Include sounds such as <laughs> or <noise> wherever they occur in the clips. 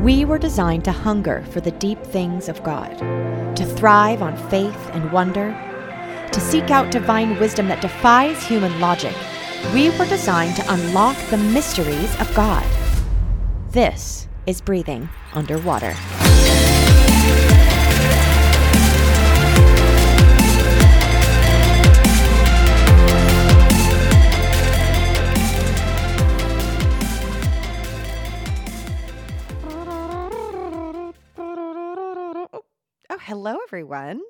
We were designed to hunger for the deep things of God, to thrive on faith and wonder, to seek out divine wisdom that defies human logic. We were designed to unlock the mysteries of God. This is breathing underwater. Hello, everyone.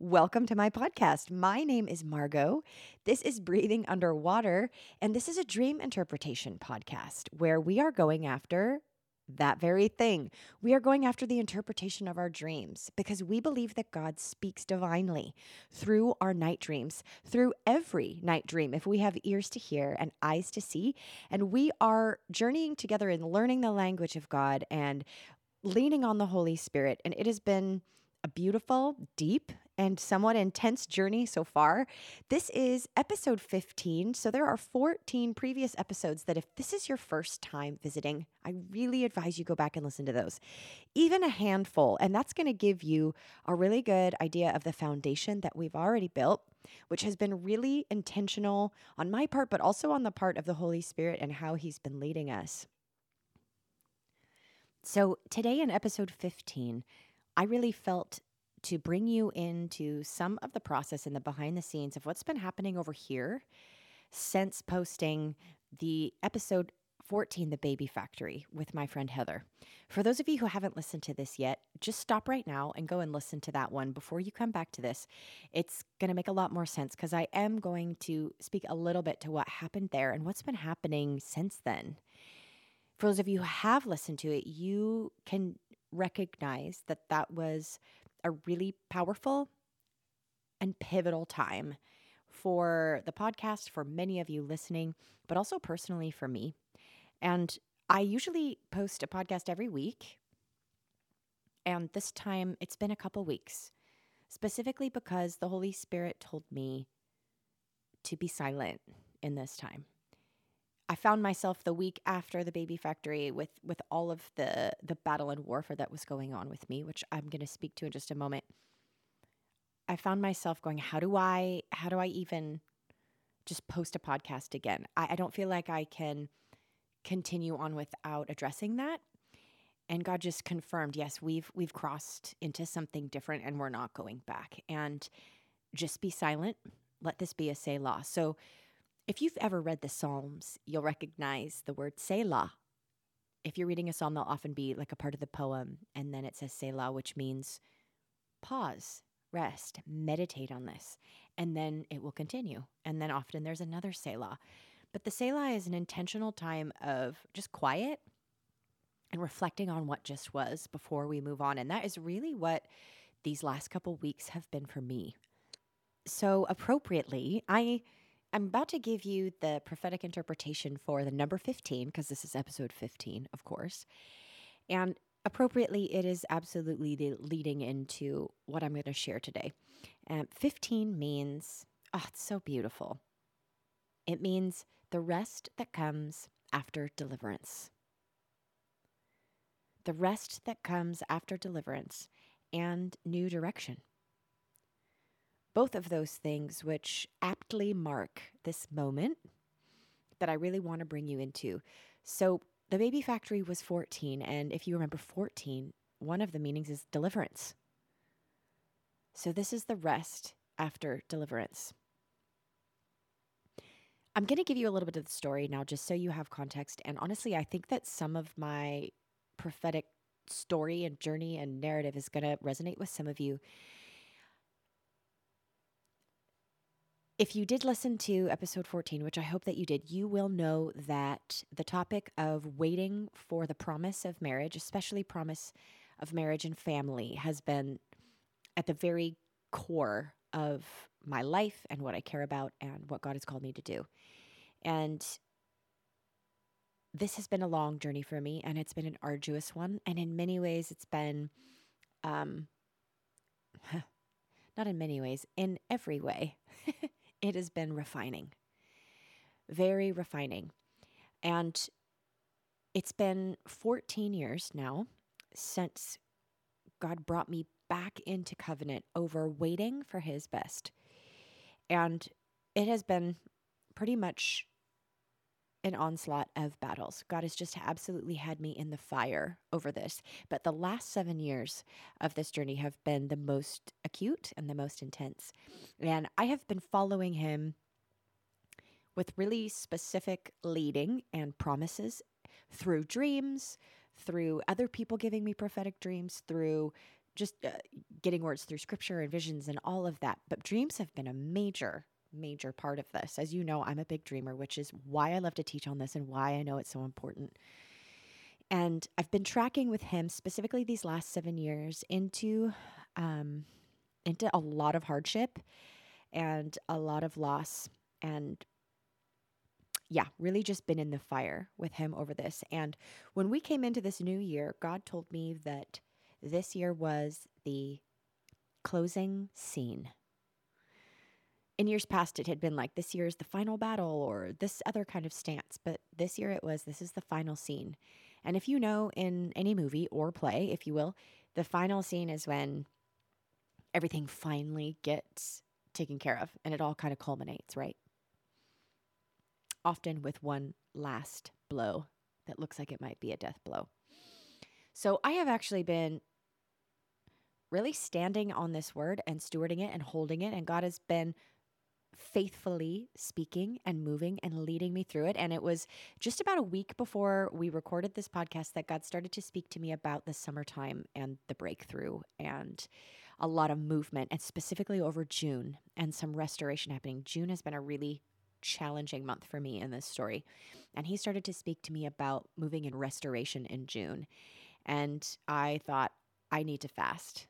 Welcome to my podcast. My name is Margaux. This is Breathing Underwater, and this is a dream interpretation podcast where we are going after that very thing. We are going after the interpretation of our dreams because we believe that God speaks divinely through our night dreams, through every night dream, if we have ears to hear and eyes to see. And we are journeying together in learning the language of God and leaning on the Holy Spirit. And it has been a beautiful, deep, and somewhat intense journey so far. This is episode 15. So there are 14 previous episodes that, if this is your first time visiting, I really advise you go back and listen to those. Even a handful. And that's going to give you a really good idea of the foundation that we've already built. Which has been really intentional on my part, but also on the part of the Holy Spirit and how He's been leading us. So, today in episode 15, I really felt to bring you into some of the process and the behind the scenes of what's been happening over here since posting the episode 14, The Baby Factory, with my friend Heather. For those of you who haven't listened to this yet, just stop right now and go and listen to that one before you come back to this. It's going to make a lot more sense because I am going to speak a little bit to what happened there and what's been happening since then for those of you who have listened to it, you can recognize that that was a really powerful and pivotal time for the podcast, for many of you listening, but also personally for me. And I usually post a podcast every week. And this time it's been a couple weeks, specifically because the Holy Spirit told me to be silent in this time. I found myself the week after the baby factory with with all of the the battle and warfare that was going on with me, which I'm going to speak to in just a moment. I found myself going, how do I how do I even just post a podcast again? I, I don't feel like I can continue on without addressing that. And God just confirmed, yes, we've we've crossed into something different and we're not going back. And just be silent. Let this be a Selah. So if you've ever read the Psalms, you'll recognize the word Selah. If you're reading a psalm, they'll often be like a part of the poem, and then it says Selah, which means pause, rest, meditate on this, and then it will continue. And then often there's another Selah. But the Selah is an intentional time of just quiet and reflecting on what just was before we move on. And that is really what these last couple weeks have been for me. So, appropriately, I I'm about to give you the prophetic interpretation for the number 15, because this is episode 15, of course. And appropriately, it is absolutely leading into what I'm going to share today. Um, 15 means, oh, it's so beautiful. It means the rest that comes after deliverance. The rest that comes after deliverance and new direction both of those things, which aptly mark this moment that I really want to bring you into. So, the baby factory was 14. And if you remember 14, one of the meanings is deliverance. So, this is the rest after deliverance. I'm going to give you a little bit of the story now, just so you have context. And honestly, I think that some of my prophetic story and journey and narrative is going to resonate with some of you If you did listen to episode 14, which I hope that you did, you will know that the topic of waiting for the promise of marriage, especially promise of marriage and family, has been at the very core of my life and what I care about and what God has called me to do. And this has been a long journey for me and it's been an arduous one. And in many ways, it's been, um, <laughs> not in many ways, in every way. <laughs> it has been refining, very refining. And it's been 14 years now since God brought me back into covenant over waiting for his best. And it has been pretty much an onslaught of battles. God has just absolutely had me in the fire over this. But the last seven years of this journey have been the most acute and the most intense. And I have been following him with really specific leading and promises through dreams, through other people giving me prophetic dreams, through just uh, getting words through scripture and visions and all of that. But dreams have been a major major part of this. As you know, I'm a big dreamer, which is why I love to teach on this and why I know it's so important. And I've been tracking with him specifically these last seven years into um, into a lot of hardship and a lot of loss and yeah, really just been in the fire with him over this. And when we came into this new year, God told me that this year was the closing scene in years past it had been like this year is the final battle or this other kind of stance but this year it was this is the final scene. And if you know in any movie or play if you will the final scene is when everything finally gets taken care of and it all kind of culminates right? Often with one last blow that looks like it might be a death blow. So i have actually been really standing on this word and stewarding it and holding it and god has been faithfully speaking and moving and leading me through it. And it was just about a week before we recorded this podcast that God started to speak to me about the summertime and the breakthrough and a lot of movement, and specifically over June and some restoration happening. June has been a really challenging month for me in this story. And he started to speak to me about moving in restoration in June. And I thought, I need to fast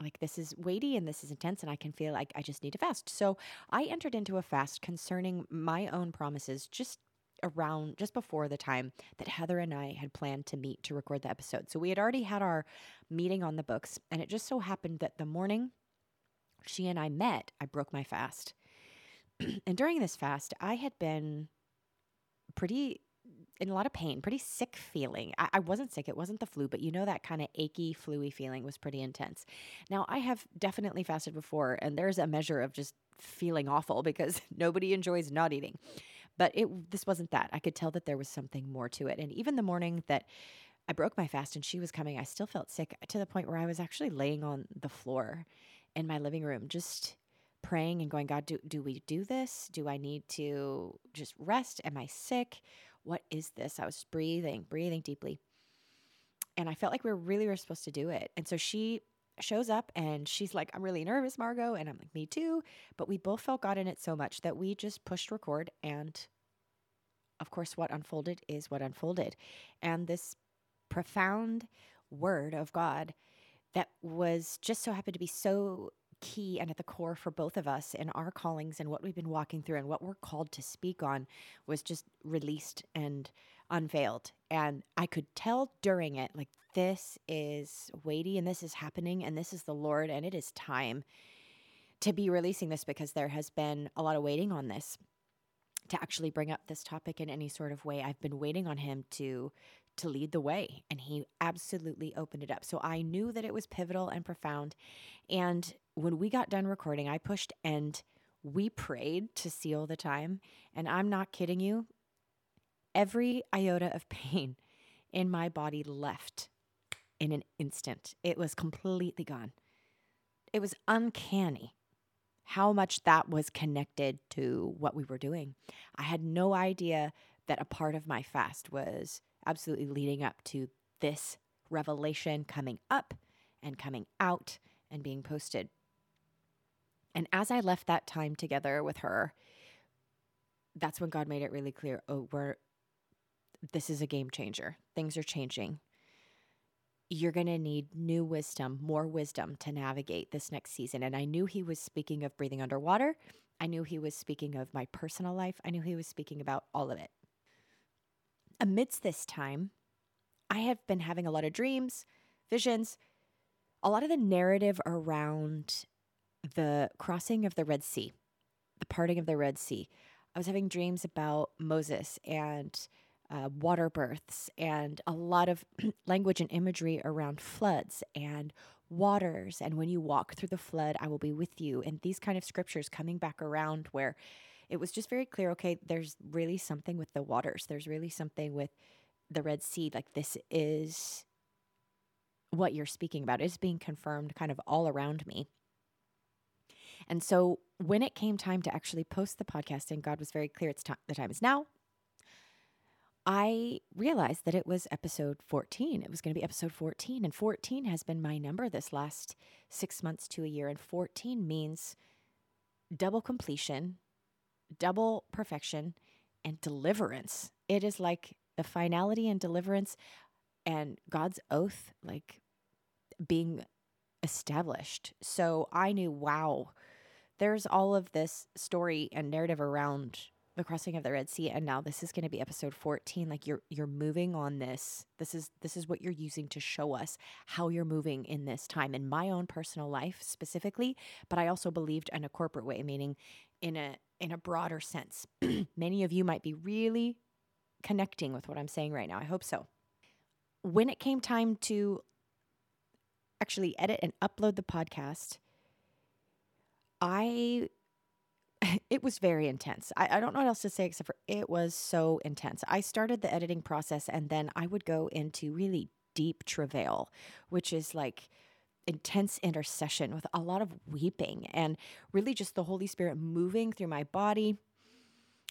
like this is weighty and this is intense and I can feel like I just need to fast. So I entered into a fast concerning my own promises just around just before the time that Heather and I had planned to meet to record the episode. So we had already had our meeting on the books and it just so happened that the morning she and I met, I broke my fast. <clears throat> and during this fast, I had been pretty in a lot of pain, pretty sick feeling. I, I wasn't sick, it wasn't the flu, but you know that kind of achy, fluey feeling was pretty intense. Now, I have definitely fasted before, and there's a measure of just feeling awful <laughs> because nobody enjoys not eating. But it this wasn't that. I could tell that there was something more to it. And even the morning that I broke my fast and she was coming, I still felt sick to the point where I was actually laying on the floor in my living room, just praying and going, God, do, do we do this? Do I need to just rest? Am I sick? What is this? I was breathing, breathing deeply. And I felt like we were really were supposed to do it. And so she shows up and she's like, I'm really nervous, Margaux. And I'm like, me too. But we both felt God in it so much that we just pushed record. And of course, what unfolded is what unfolded. And this profound word of God that was just so happened to be so key and at the core for both of us in our callings and what we've been walking through and what we're called to speak on was just released and unveiled. And I could tell during it, like, this is weighty and this is happening and this is the Lord and it is time to be releasing this because there has been a lot of waiting on this to actually bring up this topic in any sort of way. I've been waiting on him to to lead the way and he absolutely opened it up. So I knew that it was pivotal and profound. And when we got done recording, I pushed end. We prayed to seal the time. And I'm not kidding you. Every iota of <laughs> pain in my body left in an instant. It was completely gone. It was uncanny how much that was connected to what we were doing. I had no idea that a part of my fast was absolutely leading up to this revelation coming up and coming out and being posted. And as I left that time together with her, that's when God made it really clear oh, we're, this is a game changer. Things are changing. You're going to need new wisdom, more wisdom to navigate this next season. And I knew he was speaking of breathing underwater. I knew he was speaking of my personal life. I knew he was speaking about all of it. Amidst this time, I have been having a lot of dreams, visions, a lot of the narrative around the crossing of the Red Sea, the parting of the Red Sea. I was having dreams about Moses and uh, water births and a lot of <clears throat> language and imagery around floods and waters. And when you walk through the flood, I will be with you. And these kind of scriptures coming back around where it was just very clear okay, there's really something with the waters, there's really something with the Red Sea. Like, this is what you're speaking about, is being confirmed kind of all around me. And so when it came time to actually post the podcast, and God was very clear, it's time, the time is now. I realized that it was episode 14. It was going to be episode 14. And 14 has been my number this last six months to a year. And 14 means double completion, double perfection, and deliverance. It is like the finality and deliverance and God's oath, like being established. So I knew, wow, there's all of this story and narrative around the crossing of the red sea and now this is going to be episode 14 like you're you're moving on this. This is this is what you're using to show us how you're moving in this time in my own personal life specifically but i also believed in a corporate way meaning in a in a broader sense. <clears throat> Many of you might be really connecting with what i'm saying right now i hope so. When it came time to actually edit and upload the podcast I <laughs> it was very intense. I, I, don't know what else to say except for it was so intense. I started the editing process and then I would go into really deep travail, which is like intense intercession with a lot of weeping and really just the Holy Spirit moving through my body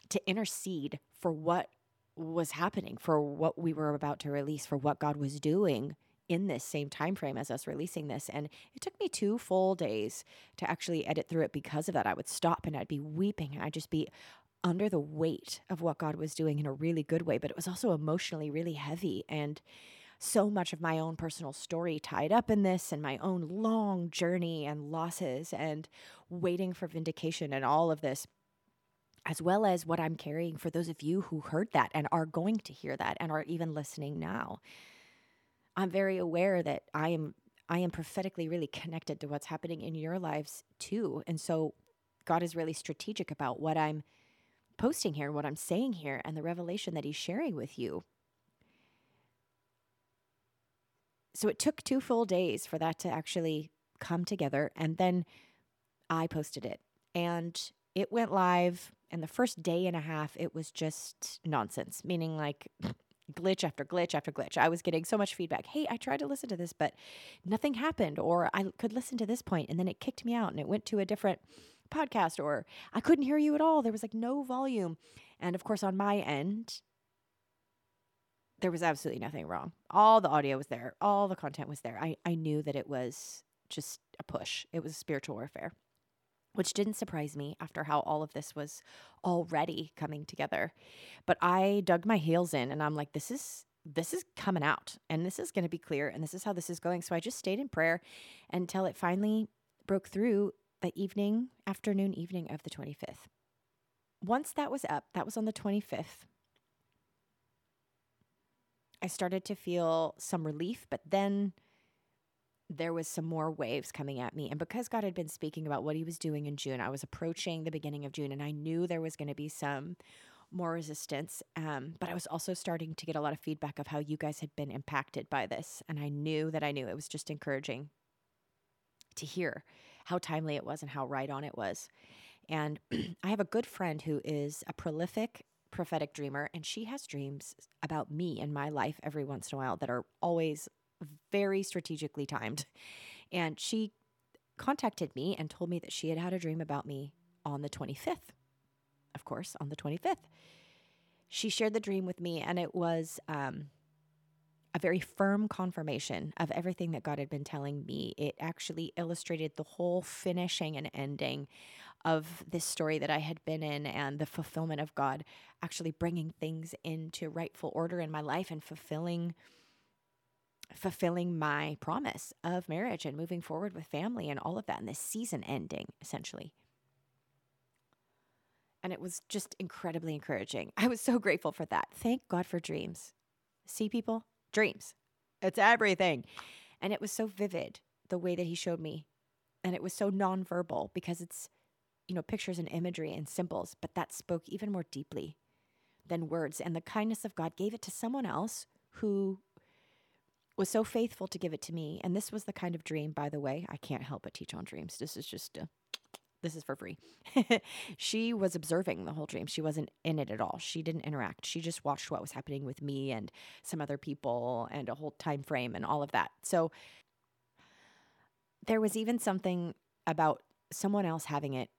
to intercede for what was happening, for what we were about to release, for what God was doing in this same time frame as us releasing this and it took me two full days to actually edit through it because of that i would stop and i'd be weeping and i'd just be under the weight of what god was doing in a really good way but it was also emotionally really heavy and so much of my own personal story tied up in this and my own long journey and losses and waiting for vindication and all of this as well as what I'm carrying for those of you who heard that and are going to hear that and are even listening now. I'm very aware that I am I am prophetically really connected to what's happening in your lives too. And so God is really strategic about what I'm posting here, what I'm saying here, and the revelation that He's sharing with you. So it took two full days for that to actually come together. And then I posted it. And it went live. And the first day and a half, it was just nonsense, meaning like glitch after glitch after glitch. I was getting so much feedback. Hey, I tried to listen to this, but nothing happened. Or I could listen to this point and then it kicked me out and it went to a different podcast. Or I couldn't hear you at all. There was like no volume. And of course, on my end, there was absolutely nothing wrong. All the audio was there, all the content was there. I, I knew that it was just a push, it was spiritual warfare which didn't surprise me after how all of this was already coming together. But I dug my heels in and I'm like, this is this is coming out and this is going to be clear and this is how this is going. So I just stayed in prayer until it finally broke through the evening, afternoon, evening of the 25th. Once that was up, that was on the 25th. I started to feel some relief, but then there was some more waves coming at me. And because God had been speaking about what he was doing in June, I was approaching the beginning of June and I knew there was going to be some more resistance. Um, but I was also starting to get a lot of feedback of how you guys had been impacted by this. And I knew that I knew it was just encouraging to hear how timely it was and how right on it was. And <clears throat> I have a good friend who is a prolific prophetic dreamer, and she has dreams about me and my life every once in a while that are always very strategically timed. And she contacted me and told me that she had had a dream about me on the 25th. Of course, on the 25th. She shared the dream with me, and it was um, a very firm confirmation of everything that God had been telling me. It actually illustrated the whole finishing and ending of this story that I had been in and the fulfillment of God actually bringing things into rightful order in my life and fulfilling fulfilling my promise of marriage and moving forward with family and all of that, and this season ending essentially. And it was just incredibly encouraging. I was so grateful for that. Thank God for dreams. See, people, dreams. It's everything. And it was so vivid the way that he showed me. And it was so nonverbal because it's, you know, pictures and imagery and symbols, but that spoke even more deeply than words. And the kindness of God gave it to someone else who was so faithful to give it to me. And this was the kind of dream, by the way. I can't help but teach on dreams. This is just a, this is for free. <laughs> she was observing the whole dream. She wasn't in it at all. She didn't interact. She just watched what was happening with me and some other people and a whole time frame and all of that. So there was even something about someone else having it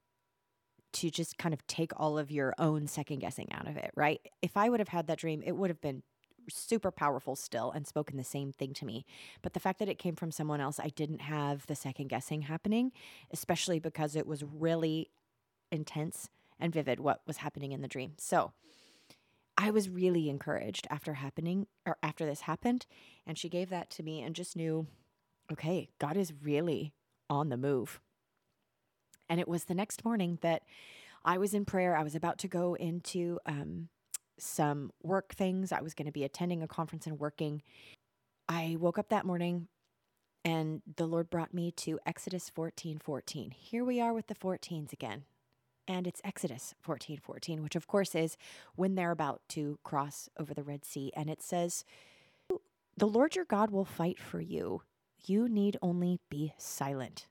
to just kind of take all of your own second guessing out of it, right? If I would have had that dream, it would have been super powerful still and spoken the same thing to me. But the fact that it came from someone else, I didn't have the second guessing happening, especially because it was really intense and vivid what was happening in the dream. So I was really encouraged after happening or after this happened. And she gave that to me and just knew, okay, God is really on the move. And it was the next morning that I was in prayer. I was about to go into um, some work things. I was going to be attending a conference and working. I woke up that morning and the Lord brought me to Exodus 14 14. Here we are with the 14s again. And it's Exodus 14 14, which of course is when they're about to cross over the Red Sea. And it says, The Lord your God will fight for you. You need only be silent.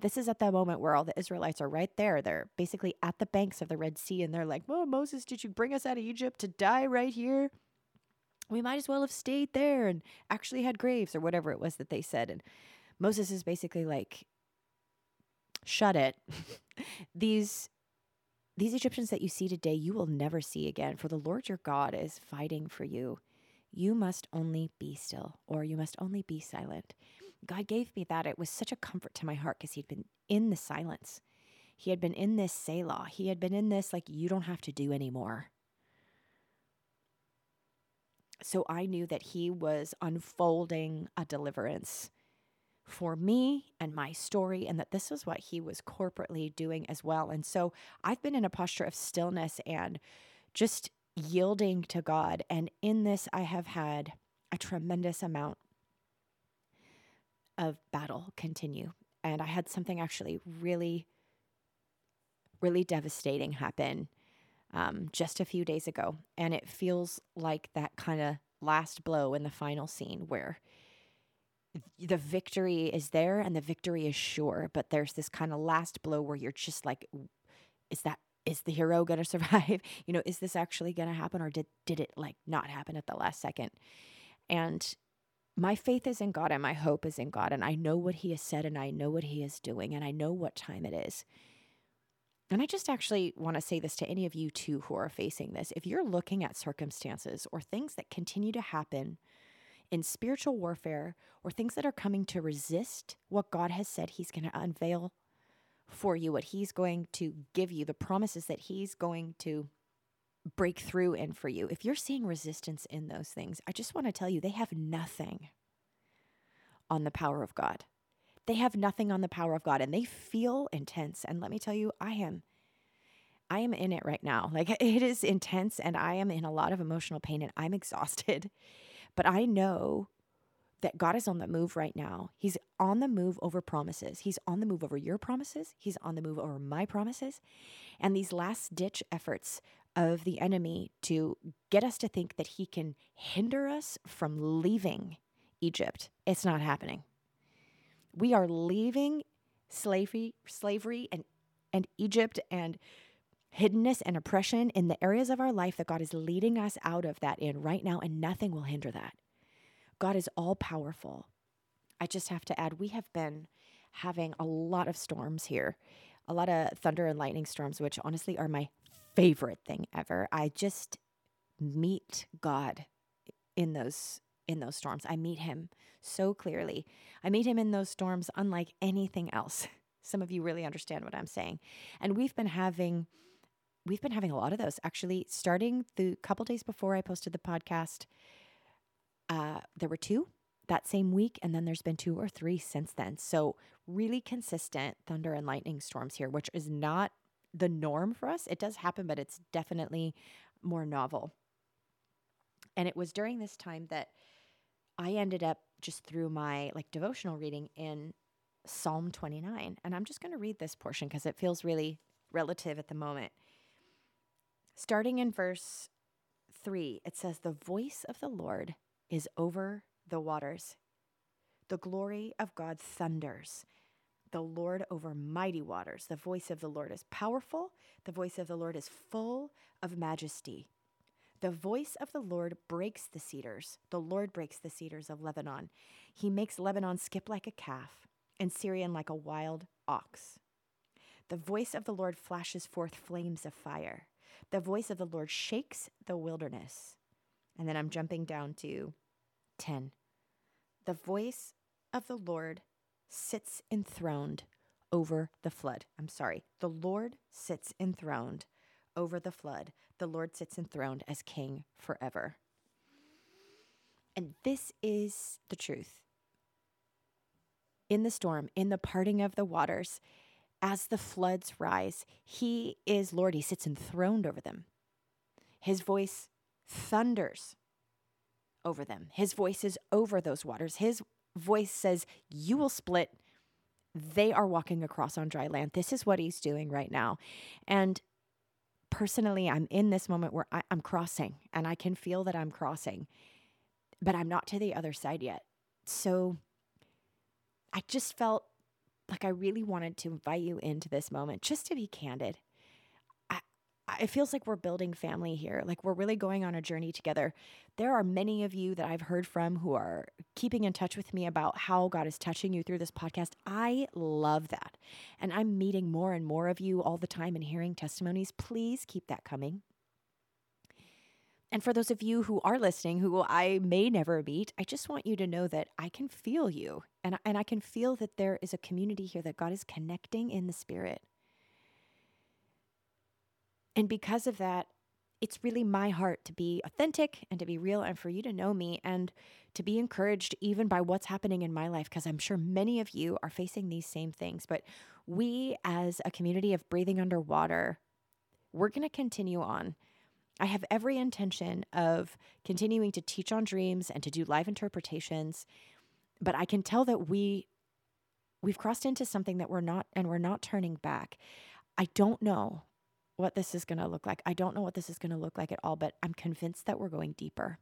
This is at the moment where all the Israelites are right there. They're basically at the banks of the Red Sea and they're like, Oh, Moses, did you bring us out of Egypt to die right here? We might as well have stayed there and actually had graves or whatever it was that they said. And Moses is basically like, Shut it. <laughs> these these Egyptians that you see today, you will never see again, for the Lord your God is fighting for you. You must only be still, or you must only be silent. God gave me that. It was such a comfort to my heart because He'd been in the silence. He had been in this Selah. He had been in this, like, you don't have to do anymore. So I knew that He was unfolding a deliverance for me and my story, and that this was what He was corporately doing as well. And so I've been in a posture of stillness and just yielding to God. And in this, I have had a tremendous amount of battle continue. And I had something actually really, really devastating happen um, just a few days ago. And it feels like that kind of last blow in the final scene where the victory is there and the victory is sure, but there's this kind of last blow where you're just like, is that is the hero going <laughs> to survive? You know, is this actually going to happen or did did it like not happen at the last second? And my faith is in God and my hope is in God. And I know what He has said and I know what He is doing and I know what time it is. And I just actually want to say this to any of you too who are facing this. If you're looking at circumstances or things that continue to happen in spiritual warfare or things that are coming to resist what God has said He's going to unveil for you, what He's going to give you, the promises that He's going to break through in for you, if you're seeing resistance in those things, I just want to tell you they have nothing on the power of God. They have nothing on the power of God and they feel intense. And let me tell you, I am I am in it right now. <laughs> Like it is intense and I am in a lot of emotional pain and I'm <laughs> exhausted. But I know that God is on the move right now. He's on the move over promises. He's on the move over your promises. He's on the move over my promises. And these last ditch efforts of the enemy to get us to think that he can hinder us from leaving Egypt. It's not happening. We are leaving slavery, slavery and, and Egypt and hiddenness and oppression in the areas of our life that God is leading us out of that in right now, and nothing will hinder that. God is all powerful. I just have to add, we have been having a lot of storms here, a lot of thunder and lightning storms, which honestly are my favorite thing ever. I just meet God in those in those storms. I meet him so clearly. I meet him in those storms unlike anything else. <laughs> Some of you really understand what I'm saying. And we've been having we've been having a lot of those actually starting the couple days before I posted the podcast. Uh, there were two that same week, and then there's been two or three since then. So, really consistent thunder and lightning storms here, which is not the norm for us. It does happen, but it's definitely more novel. And it was during this time that I ended up just through my like devotional reading in Psalm 29. And I'm just going to read this portion because it feels really relative at the moment. Starting in verse 3, it says, The voice of the Lord is over the waters. The glory of God thunders. The Lord over mighty waters. The voice of the Lord is powerful. The voice of the Lord is full of majesty. The voice of the Lord breaks the cedars. The Lord breaks the cedars of Lebanon. He makes Lebanon skip like a calf and Sirion like a wild ox. The voice of the Lord flashes forth flames of fire. The voice of the Lord shakes the wilderness. And then I'm jumping down to 10. The voice of the Lord sits enthroned over the flood. I'm sorry. The Lord sits enthroned over the flood. The Lord sits enthroned as king forever. And this is the truth. In the storm, in the parting of the waters, as the floods rise, he is Lord. He sits enthroned over them. His voice thunders over them. His voice is over those waters. His voice says, You will split. They are walking across on dry land. This is what he's doing right now. And personally, I'm in this moment where I, am crossing and I can feel that I'm crossing, but I'm not to the other side yet. So I just felt like I really wanted to invite you into this moment just to be candid. It feels like we're building family here, like we're really going on a journey together. There are many of you that I've heard from who are keeping in touch with me about how God is touching you through this podcast. I love that. And I'm meeting more and more of you all the time and hearing testimonies. Please keep that coming. And for those of you who are listening, who I may never meet, I just want you to know that I can feel you. And, and I can feel that there is a community here that God is connecting in the spirit. And because of that, it's really my heart to be authentic and to be real and for you to know me and to be encouraged even by what's happening in my life, because I'm sure many of you are facing these same things. But we, as a community of breathing underwater, we're going to continue on I have every intention of continuing to teach on dreams and to do live interpretations, but I can tell that we we've crossed into something that we're not and we're not turning back. I don't know what this is going to look like. I don't know what this is going to look like at all, but I'm convinced that we're going deeper.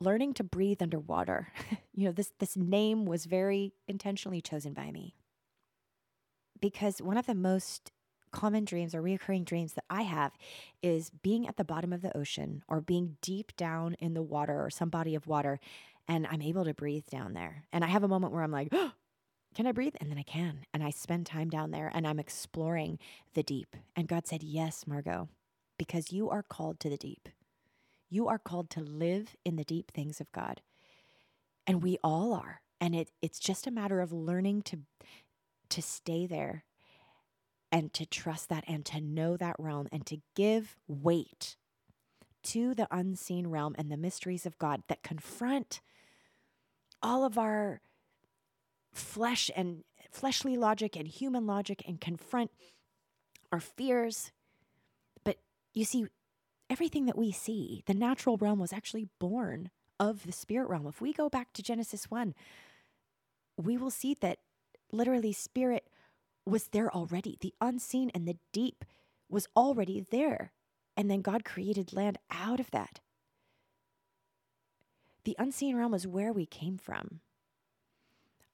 Learning to breathe underwater. <laughs> you know, this this name was very intentionally chosen by me. Because one of the most common dreams or reoccurring dreams that I have is being at the bottom of the ocean or being deep down in the water or some body of water and I'm able to breathe down there. And I have a moment where I'm like, <gasps> oh, can I breathe? And then I can. And I spend time down there and I'm exploring the deep. And God said, Yes, Margaux, because you are called to the deep. You are called to live in the deep things of God. And we all are. And it, it's just a matter of learning to, to stay there and to trust that and to know that realm and to give weight to the unseen realm and the mysteries of God that confront all of our flesh and fleshly logic and human logic and confront our fears. But you see, everything that we see, the natural realm was actually born of the spirit realm. If we go back to Genesis 1, we will see that literally spirit was there already. The unseen and the deep was already there. And then God created land out of that. The unseen realm is where we came from.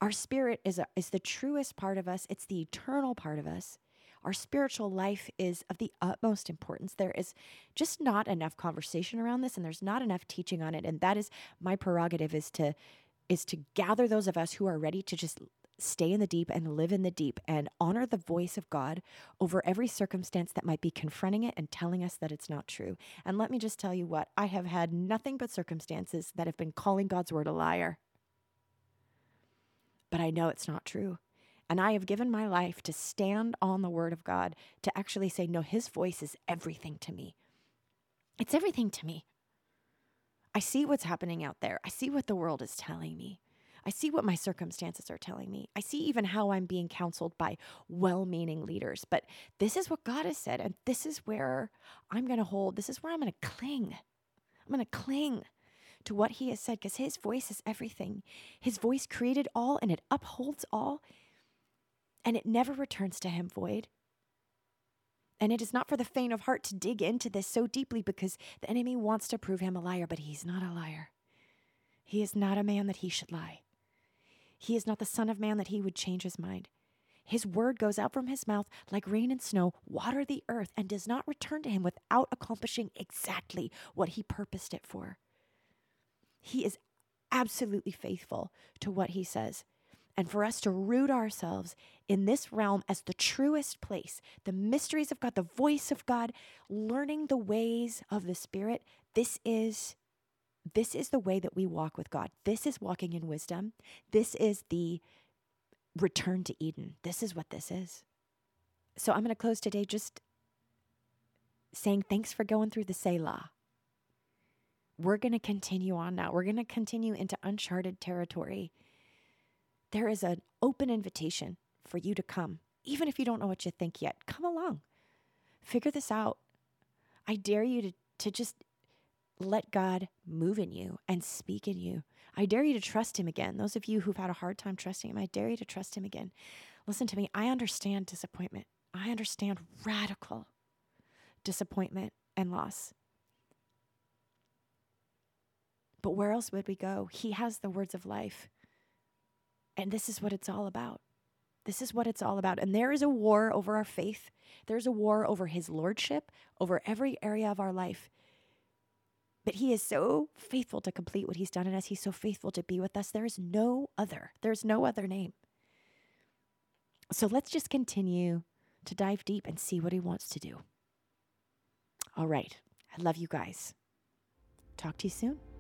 Our spirit is, a, is the truest part of us, it's the eternal part of us. Our spiritual life is of the utmost importance. There is just not enough conversation around this and there's not enough teaching on it and that is my prerogative is to is to gather those of us who are ready to just stay in the deep and live in the deep and honor the voice of God over every circumstance that might be confronting it and telling us that it's not true. And let me just tell you what, I have had nothing but circumstances that have been calling God's word a liar. But I know it's not true. And I have given my life to stand on the word of God, to actually say, no, his voice is everything to me. It's everything to me. I see what's happening out there. I see what the world is telling me. I see what my circumstances are telling me. I see even how I'm being counseled by well meaning leaders. But this is what God has said. And this is where I'm going to hold, this is where I'm going to cling. I'm going to cling to what He has said because His voice is everything. His voice created all and it upholds all, and it never returns to Him void. And it is not for the faint of heart to dig into this so deeply because the enemy wants to prove him a liar, but he's not a liar. He is not a man that he should lie. He is not the Son of Man that he would change his mind. His word goes out from his mouth like rain and snow, water the earth, and does not return to him without accomplishing exactly what he purposed it for. He is absolutely faithful to what he says. And for us to root ourselves in this realm as the truest place, the mysteries of God, the voice of God, learning the ways of the Spirit, this is this is the way that we walk with God. This is walking in wisdom. This is the return to Eden. This is what this is. So I'm going to close today just saying thanks for going through the Selah. We're going to continue on now. We're going to continue into uncharted territory. There is an open invitation for you to come, even if you don't know what you think yet. Come along, figure this out. I dare you to, to just let God move in you and speak in you. I dare you to trust Him again. Those of you who've had a hard time trusting Him, I dare you to trust Him again. Listen to me. I understand disappointment, I understand radical disappointment and loss. But where else would we go? He has the words of life. And this is what it's all about. This is what it's all about. And there is a war over our faith. There's a war over his lordship, over every area of our life. But he is so faithful to complete what he's done in us. He's so faithful to be with us. There is no other. There's no other name. So let's just continue to dive deep and see what he wants to do. All right. I love you guys. Talk to you soon.